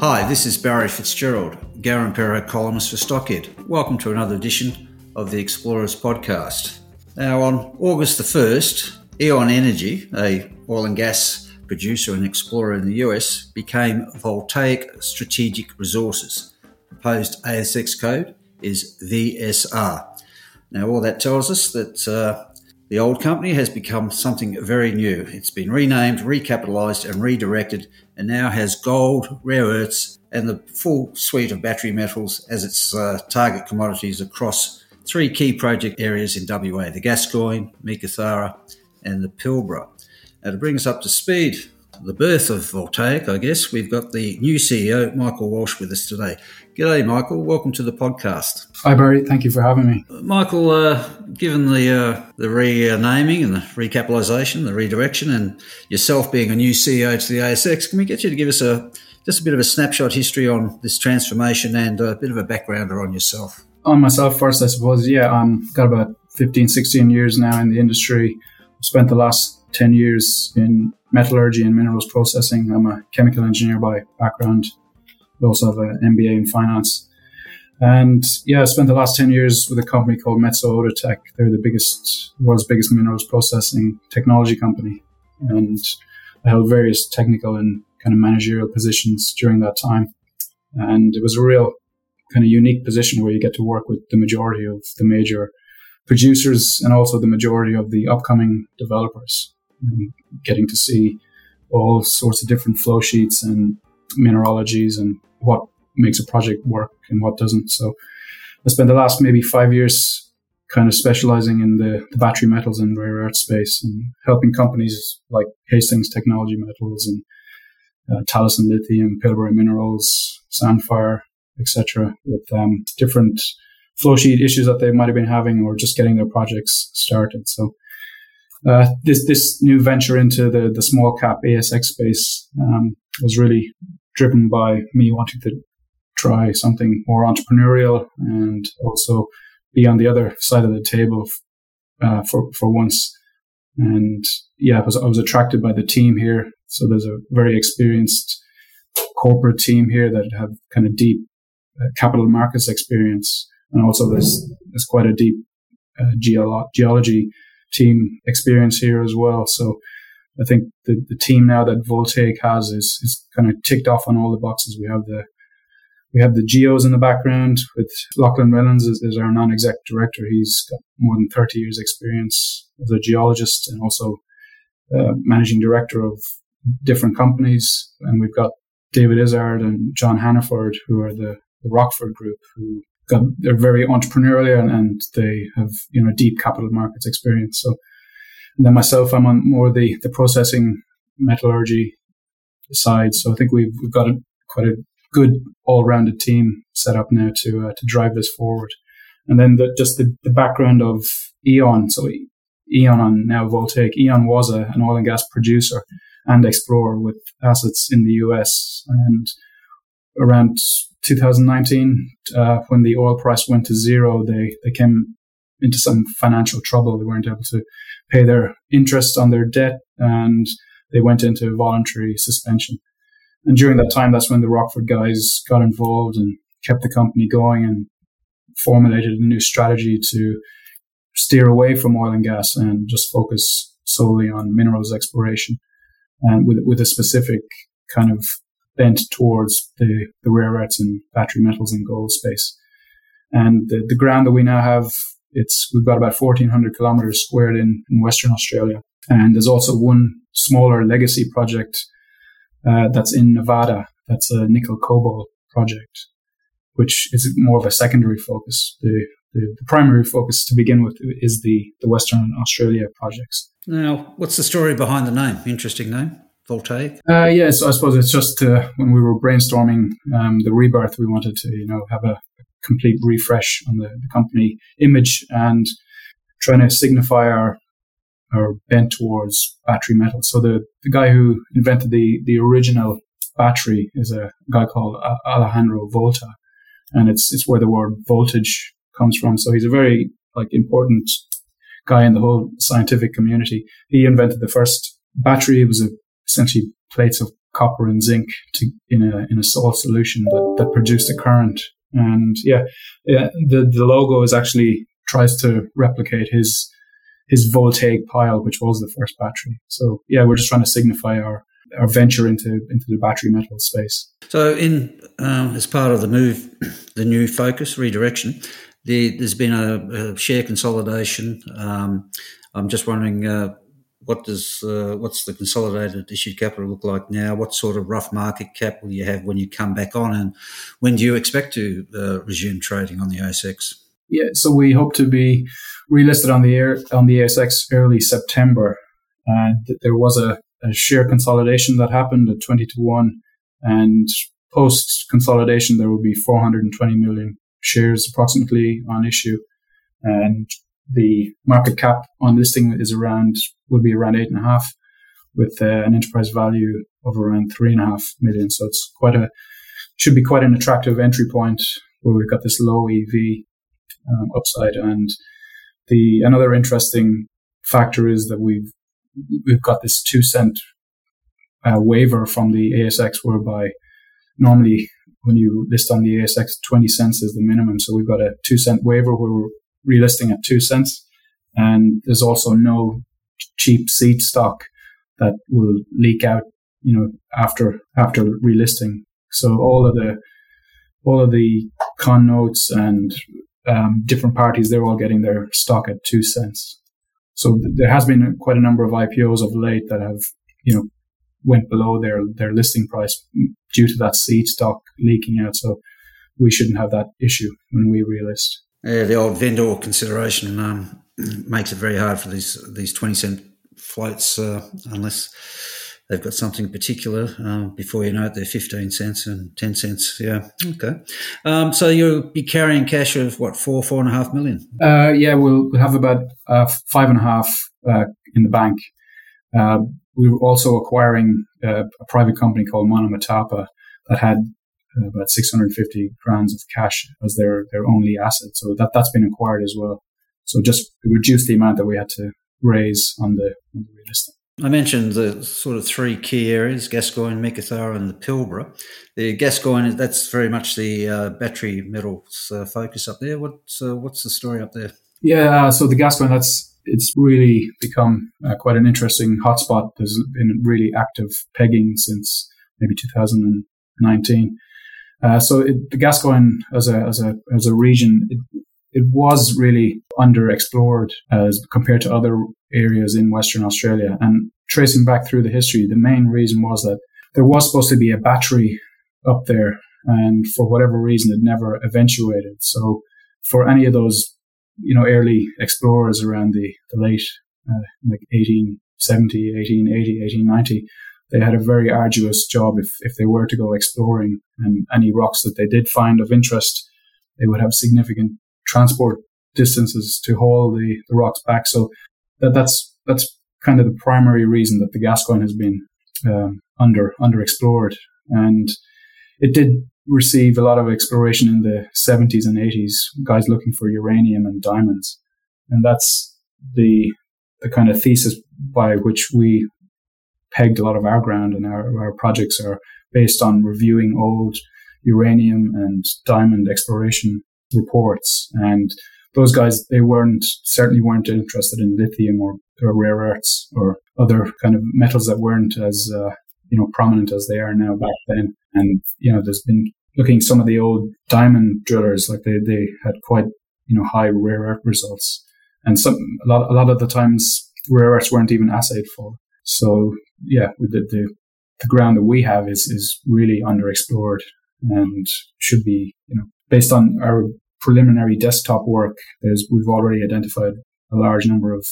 Hi, this is Barry Fitzgerald, Garimpeiro columnist for Stockhead. Welcome to another edition of the Explorers podcast. Now, on August the 1st, E.ON Energy, a oil and gas producer and explorer in the US, became Voltaic Strategic Resources. Proposed ASX code is VSR. Now, all that tells us that uh, the old company has become something very new. It's been renamed, recapitalised, and redirected, and now has gold, rare earths, and the full suite of battery metals as its uh, target commodities across three key project areas in WA the Gascoyne, Meekatharra, and the Pilbara. Now, to bring us up to speed, the birth of Voltaic, I guess, we've got the new CEO, Michael Walshe, with us today. G'day, Michael. Welcome to the podcast. Hi, Barry. Thank you for having me. Michael, uh, given the uh, the renaming and the recapitalisation, the redirection, and yourself being a new CEO to the ASX, can we get you to give us a just a bit of a snapshot history on this transformation and a bit of a backgrounder on yourself? On myself first, I suppose. Yeah, I've um, got about 15, 16 years now in the industry. Spent the last 10 years in metallurgy and minerals processing. I'm a chemical engineer by background. I also have an MBA in finance. And yeah, I spent the last 10 years with a company called Metso Outotec. They're the biggest, world's biggest minerals processing technology company. And I held various technical and kind of managerial positions during that time. And it was a real kind of unique position where you get to work with the majority of the major producers and also the majority of the upcoming developers and getting to see all sorts of different flow sheets and mineralogies and what makes a project work and what doesn't. So I spent the last maybe five years kind of specializing in the, the battery metals and rare earth space and helping companies like Hastings Technology Metals and uh, Talison Lithium, Pilbara Minerals, Sandfire, etc., with um, different flow sheet issues that they might have been having or just getting their projects started. So uh, this this new venture into the the small cap ASX space um, was really driven by me wanting to try something more entrepreneurial and also be on the other side of the table uh, for for once. And yeah, I was, I was attracted by the team here. So there's a very experienced corporate team here that have kind of deep uh, capital markets experience, and also there's there's quite a deep uh, geolo- geology team experience here as well. So I think the, the team now that Voltaic has is, is kind of ticked off on all the boxes. We have the we have the geos in the background with Lachlan Reynolds as our non-exec director. He's got more than 30 years experience as a geologist and also uh, managing director of different companies. And we've got David Izzard and John Hannaford, who are the, the Rockford group, who they're very entrepreneurial and, and, they have, you know, deep capital markets experience. So, and then myself, I'm on more the, the processing metallurgy side. So I think we've, we've got a, quite a good all-rounded team set up now to, uh, to drive this forward. And then the, just the, the background of E.ON. So E.ON on now Voltaic. E.ON was a, an oil and gas producer and explorer with assets in the US. And around 2019, uh, when the oil price went to zero, they, they came into some financial trouble. They weren't able to pay their interest on their debt and they went into voluntary suspension. And during that time, that's when the Rockford guys got involved and kept the company going and formulated a new strategy to steer away from oil and gas and just focus solely on minerals exploration and with, with a specific kind of bent towards the, the rare earths and battery metals and gold space. And the, the ground that we now have, it's, we've got about 1400 kilometers squared in, in Western Australia. And there's also one smaller legacy project uh, that's in Nevada. That's a nickel cobalt project, which is more of a secondary focus. The, the, the, primary focus to begin with is the, the Western Australia projects. Now, what's the story behind the name? Interesting name. Uh, yes, I suppose it's just uh, when we were brainstorming um, the rebirth, we wanted to you know have a complete refresh on the, the company image and trying to signify our our bent towards battery metal. So the, the guy who invented the the original battery is a guy called Alejandro Volta, and it's it's where the word voltage comes from. So he's a very like important guy in the whole scientific community. He invented the first battery. It was a, essentially plates of copper and zinc to, in a in a salt solution that, that produced a current. And yeah, yeah, the the logo is actually tries to replicate his his voltaic pile, which was the first battery. So yeah, we're just trying to signify our our venture into into the battery metal space. So, in um, as part of the move, the new focus redirection, the, there's been a, a, share consolidation. Um, I'm just wondering. Uh, what does uh, what's the consolidated issued capital look like now? What sort of rough market cap will you have when you come back on, and when do you expect to uh, resume trading on the ASX? Yeah, so we hope to be relisted on the air on the ASX early September, and there was a a share consolidation that happened at 20 to 1. And post consolidation, there will be 420 million shares approximately on issue. And the market cap on listing is around, will be around eight and a half with uh, an enterprise value of around three and a half million. So it's quite a, should be quite an attractive entry point where we've got this low EV um, upside. And the, another interesting factor is that we've we've got this two cent uh, waiver from the ASX, whereby normally when you list on the ASX, 20 cents is the minimum. So we've got a two cent waiver where we're relisting at two cents. And there's also no cheap seed stock that will leak out, you know, after, after relisting. So all of the, all of the con notes and um, different parties, they're all getting their stock at two cents. So th- there has been quite a number of IPOs of late that have, you know, went below their, their listing price due to that seed stock leaking out. So we shouldn't have that issue when we relist. Yeah, the old vendor consideration um, makes it very hard for these these twenty cent floats uh, unless they've got something particular. Um, before you know it, they're 15 cents and 10 cents. Yeah. Okay. Um, so you'll be carrying cash of what, four, four and a half million? Uh, yeah, we'll, we'll have about uh, five and a half uh, in the bank. Uh, we were also acquiring uh, a private company called Monomatapa that had about 650 grams of cash as their, their only asset. So that, that's been acquired as well. So just reduce the amount that we had to raise on the, on the real estate. I mentioned the sort of three key areas: Gascoyne, Meekatharra, and the Pilbara. The Gascoyne, that's very much the uh, battery metals uh, focus up there. What's uh, what's the story up there? Yeah, so the Gascoyne, that's it's really become uh, quite an interesting hotspot. There's been really active pegging since maybe 2019. Uh, so it, the Gascoyne as a as a as a region, it, it was really underexplored as compared to other areas in Western Australia. And tracing back through the history, the main reason was that there was supposed to be a battery up there, and for whatever reason, it never eventuated. So for any of those, you know, early explorers around the, the late, uh, like 1870, 1880, 1890, they had a very arduous job if, if they were to go exploring and any rocks that they did find of interest, they would have significant transport distances to haul the, the rocks back. So that, that's that's kind of the primary reason that the Gascoyne has been um, under underexplored, and it did receive a lot of exploration in the 70s and 80s. Guys looking for uranium and diamonds, and that's the the kind of thesis by which we pegged a lot of our ground, and our, our projects are based on reviewing old uranium and diamond exploration reports. And those guys, they weren't, certainly weren't interested in lithium or, or rare earths or other kind of metals that weren't as, uh, you know, prominent as they are now back then. And, you know, there's been looking some of the old diamond drillers, like they, they had quite, you know, high rare earth results. And some, a lot, a lot of the times rare earths weren't even assayed for. So yeah, the, the, the ground that we have is, is really underexplored and should be, you know, based on our preliminary desktop work, there's, we've already identified a large number of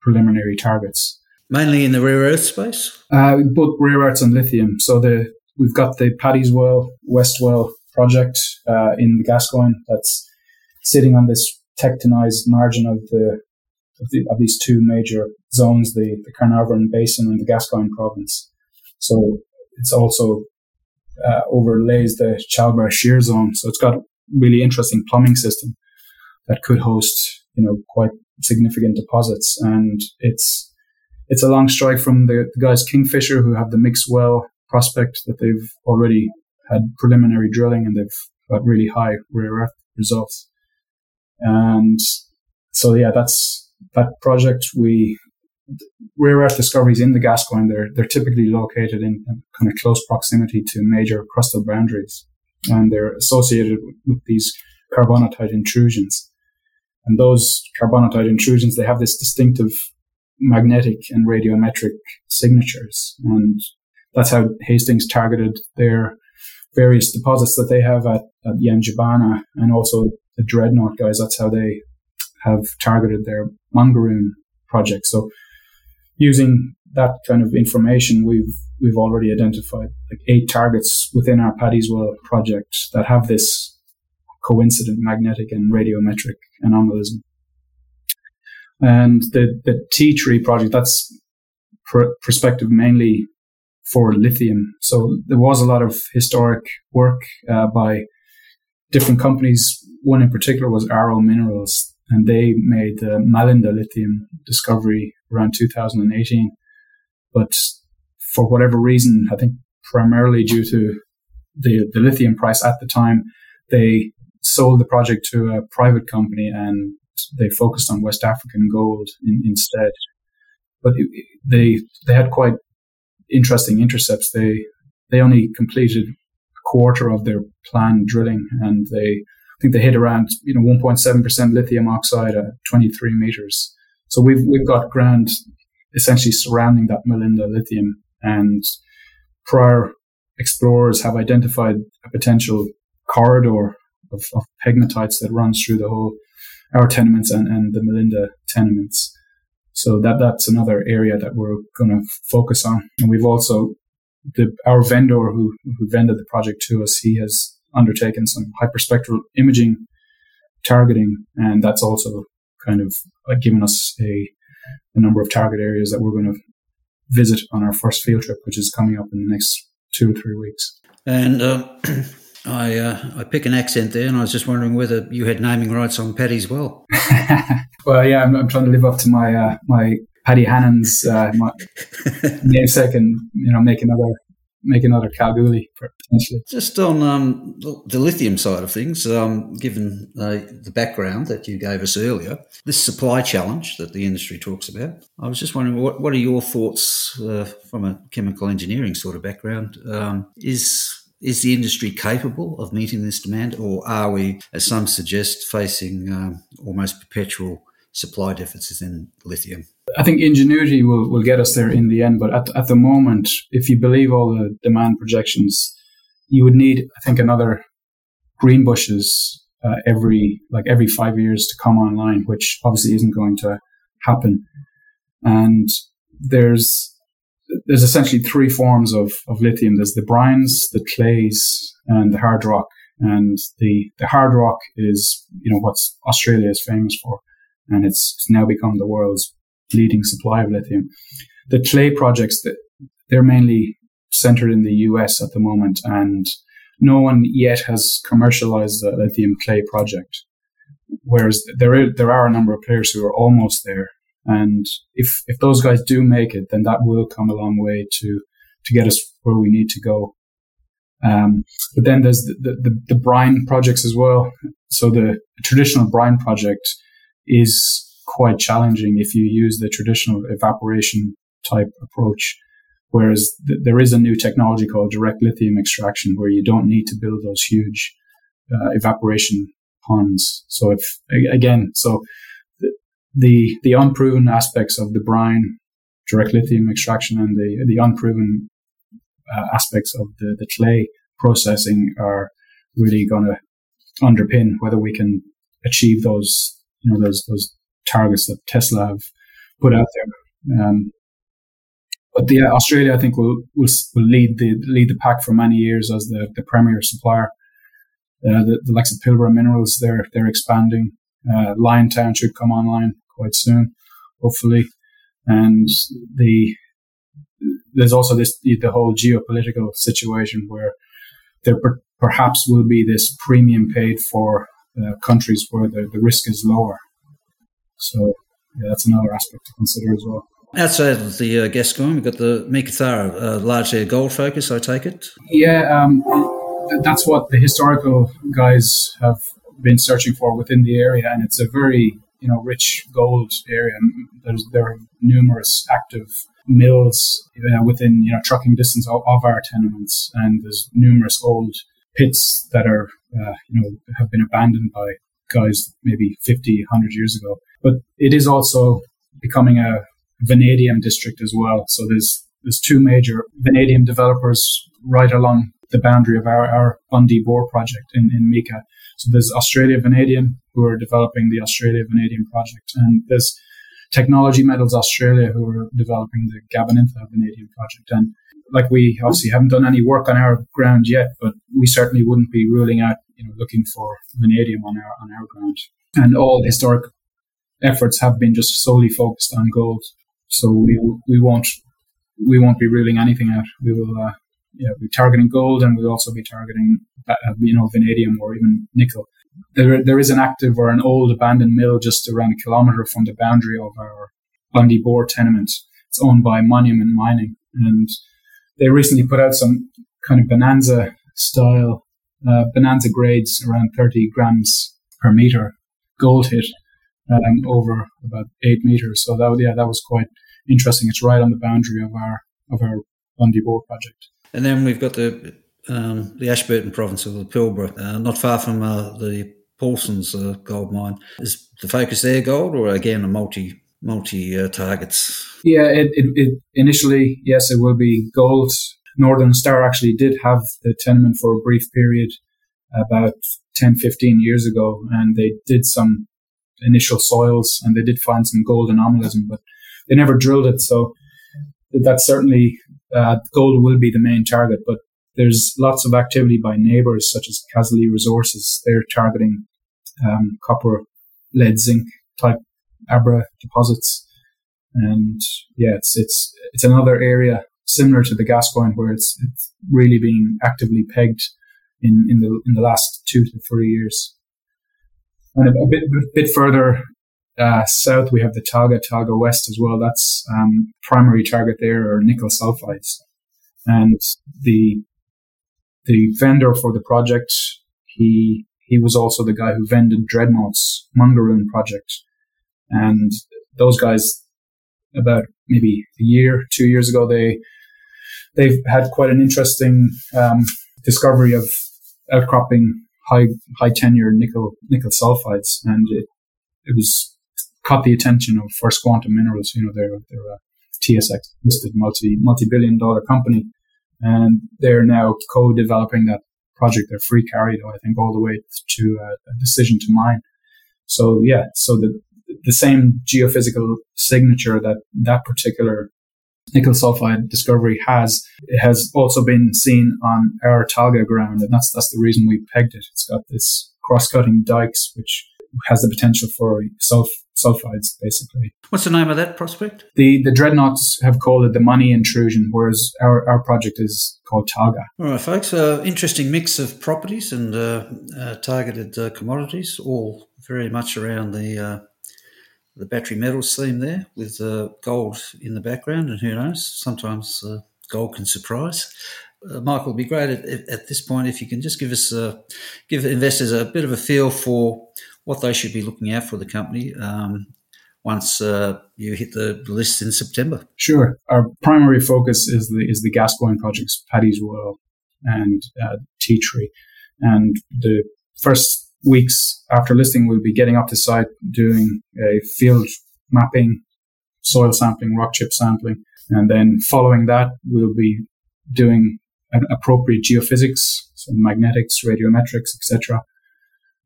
preliminary targets. Mainly in the rare earth space? Uh, both rare earths and lithium. So the we've got the Paddy's Well, West Well project uh, in the Gascoyne that's sitting on this tectonized margin of the of, the, of these two major zones, the, the Carnarvon Basin and the Gascoyne province. So it's also uh, overlays the Chalba shear zone. So it's got really interesting plumbing system that could host, you know, quite significant deposits. And it's, it's a long strike from the, the guys Kingfisher who have the Mick Well prospect that they've already had preliminary drilling and they've got really high rare earth results. And so, yeah, that's that project. We, rare earth discoveries in the Gascoyne, they're, they're typically located in kind of close proximity to major crustal boundaries and they're associated with, these carbonatite intrusions. And those carbonatite intrusions, they have this distinctive magnetic and radiometric signatures. And that's how Hastings targeted their various deposits that they have at, at and also the Dreadnought guys. That's how they have targeted their Mangaroon project. So using that kind of information, we've we've already identified like eight targets within our Paddy's Well project that have this coincident magnetic and radiometric anomalism. And the the Tea Tree project that's pr- prospective mainly for lithium. So there was a lot of historic work uh, by different companies. One in particular was Arrow Minerals, and they made the Malinda lithium discovery around 2018. But for whatever reason, I think primarily due to the, the lithium price at the time, they sold the project to a private company and they focused on West African gold in, instead. But it, they they had quite interesting intercepts. They they only completed a quarter of their planned drilling, and they I think they hit around you know 1.7 percent lithium oxide at 23 meters. So we've we've got ground essentially surrounding that Malinda lithium, and prior explorers have identified a potential corridor of, of pegmatites that runs through the whole our tenements and, and the Malinda tenements. So that that's another area that we're going to focus on. And we've also the our vendor who who vended the project to us, he has undertaken some hyperspectral imaging targeting, and that's also kind of uh, given us a a number of target areas that we're going to visit on our first field trip, which is coming up in the next two or three weeks. And uh, I uh, I pick an accent there, and I was just wondering whether you had naming rights on Paddy's Well. well, yeah, I'm, I'm, trying to live up to my uh, my Paddy Hannan's uh, namesake, and you know, make another make another Kalgoorlie potentially. Just on um, the lithium side of things, um, given uh, the background that you gave us earlier, this supply challenge that the industry talks about, I was just wondering what, what are your thoughts uh, from a chemical engineering sort of background? Um, is is the industry capable of meeting this demand, or are we, as some suggest, facing um, almost perpetual supply deficits in lithium? I think ingenuity will, will get us there in the end. But at, at the moment, if you believe all the demand projections, you would need, I think, another Greenbushes uh, every like every five years to come online, which obviously isn't going to happen. And there's there's essentially three forms of, of lithium. There's the brines, the clays, and the hard rock. And the, the hard rock is, you know, what Australia is famous for. And it's, now become the world's leading supply of lithium. The clay projects, that they're mainly centered in the US at the moment. And no one yet has commercialized a lithium clay project. Whereas there, is, there are a number of players who are almost there and if, if those guys do make it, then that will come a long way to, to get us where we need to go. Um, but then there's the, the, the, brine projects as well. So the traditional brine project is quite challenging if you use the traditional evaporation type approach. Whereas th- there is a new technology called direct lithium extraction where you don't need to build those huge uh, evaporation ponds. So if, again, so the the unproven aspects of the brine direct lithium extraction and the the unproven uh, aspects of the, the clay processing are really going to underpin whether we can achieve those you know those those targets that Tesla have put out there. Um, but yeah, Australia I think will will, will lead the lead the pack for many years as the, the premier supplier. Uh, the, the likes of Pilbara Minerals, they're they're expanding. Uh, Liontown should come online quite soon, hopefully, and the there's also this the whole geopolitical situation where there per, perhaps will be this premium paid for uh, countries where the, the risk is lower. So yeah, that's another aspect to consider as well. Outside of the uh, Gascoyne, we've got the Meekatharra, uh, largely a gold focus, I take it? Yeah, um, that's what the historical guys have been searching for within the area, and it's a very you know rich gold area. There's there are numerous active mills uh, within you know trucking distance of, of, our tenements, and there's numerous old pits that are uh, you know have been abandoned by guys maybe 50, 100 years ago. But it is also becoming a vanadium district as well. So there's there's two major vanadium developers right along the boundary of our, our Bundy Bore project in, in Meeka. So there's Australia Vanadium who are developing the Australia Vanadium project, and there's Technology Metals Australia who are developing the Gabanintha Vanadium project. And like we obviously haven't done any work on our ground yet, but we certainly wouldn't be ruling out, you know, looking for vanadium on our on our ground. And all historic efforts have been just solely focused on gold. So we we won't we won't be ruling anything out. We will uh, yeah, be targeting gold, and we'll also be targeting uh, you know vanadium or even nickel. There there is an active or an old abandoned mill just around a kilometre from the boundary of our Bundy Bore tenement. It's owned by Monument Mining, and they recently put out some kind of bonanza style uh, bonanza grades around 30 grams per meter gold hit um, over about eight meters. So that yeah, that was quite interesting. It's right on the boundary of our of our Bundy Bore project. And then we've got the um, the Ashburton province of the Pilbara, uh, not far from uh, the Paulsens uh, gold mine. Is the focus there gold, or again a multi multi uh, targets? Yeah, it, it, it, initially yes, it will be gold. Northern Star actually did have the tenement for a brief period about 10, 15 years ago, and they did some initial soils and they did find some gold anomalism, but they never drilled it. So that's certainly uh, gold will be the main target, but there's lots of activity by neighbors such as Cazaly Resources. They're targeting um, copper, lead, zinc type Abra deposits. And yeah, it's, it's, it's another area similar to the Gascoyne where it's, it's really being actively pegged in, in the, in the last two to three years. And a, a bit, a bit further uh, south, we have the Talga, Talga West as well. That's um, primary target there are nickel sulfides. And the the vendor for the project, he he was also the guy who vended Dreadnought's Mangaroon project. And those guys, about maybe a year, two years ago, they they've had quite an interesting um, discovery of outcropping high high tenure nickel nickel sulfides, and it it was caught the attention of First Quantum Minerals. You know, they're they're a TSX listed multi multi billion dollar company, and they're now co-developing that project. They're free carried, I think, all the way to a, a decision to mine. So yeah, so the the same geophysical signature that that particular nickel sulfide discovery has it has also been seen on our Talga ground, and that's that's the reason we pegged it. It's got this cross-cutting dikes, which has the potential for sulf- sulfides, basically. What's the name of that prospect? The the dreadnoughts have called it the money intrusion, whereas our, our project is called Talga. All right, folks. Uh, interesting mix of properties and uh, uh, targeted uh, commodities, all very much around the uh, the battery metals theme there, with uh, gold in the background, and who knows, sometimes gold can surprise. Uh, Michael, it'd be great at, at, this point if you can just give us, uh, give investors a bit of a feel for what they should be looking out for the company um, once uh, you hit the list in September. Sure. Our primary focus is the is the Gascoyne projects, Paddy's Well and uh, Tea Tree, and the first weeks after listing, we'll be getting up to site doing a field mapping, soil sampling, rock chip sampling, and then following that, we'll be doing an appropriate geophysics, so magnetics, radiometrics, etc.,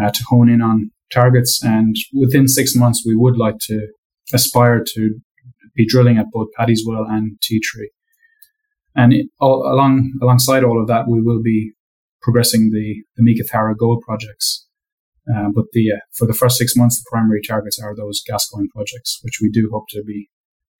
uh, to hone in on targets. And within six months, we would like to aspire to be drilling at both Paddy's Well and Tea Tree. And it, all, along alongside all of that, we will be progressing the, the Meekatharra gold projects. Uh, but the uh, for the first six months, the primary targets are those Gascoyne projects, which we do hope to be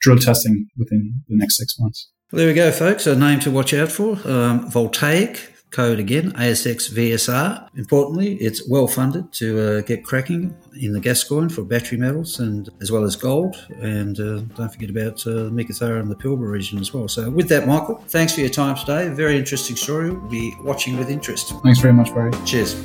drill testing within the next six months. Well, there we go, folks. A name to watch out for. Um, Voltaic, code again, ASX VSR. Importantly, it's well funded to uh, get cracking in the Gascoyne for battery metals and as well as gold. And uh, don't forget about uh, Meekatharra and the Pilbara region as well. So, with that, Michael, thanks for your time today. Very interesting story. We'll be watching with interest. Thanks very much, Barry. Cheers.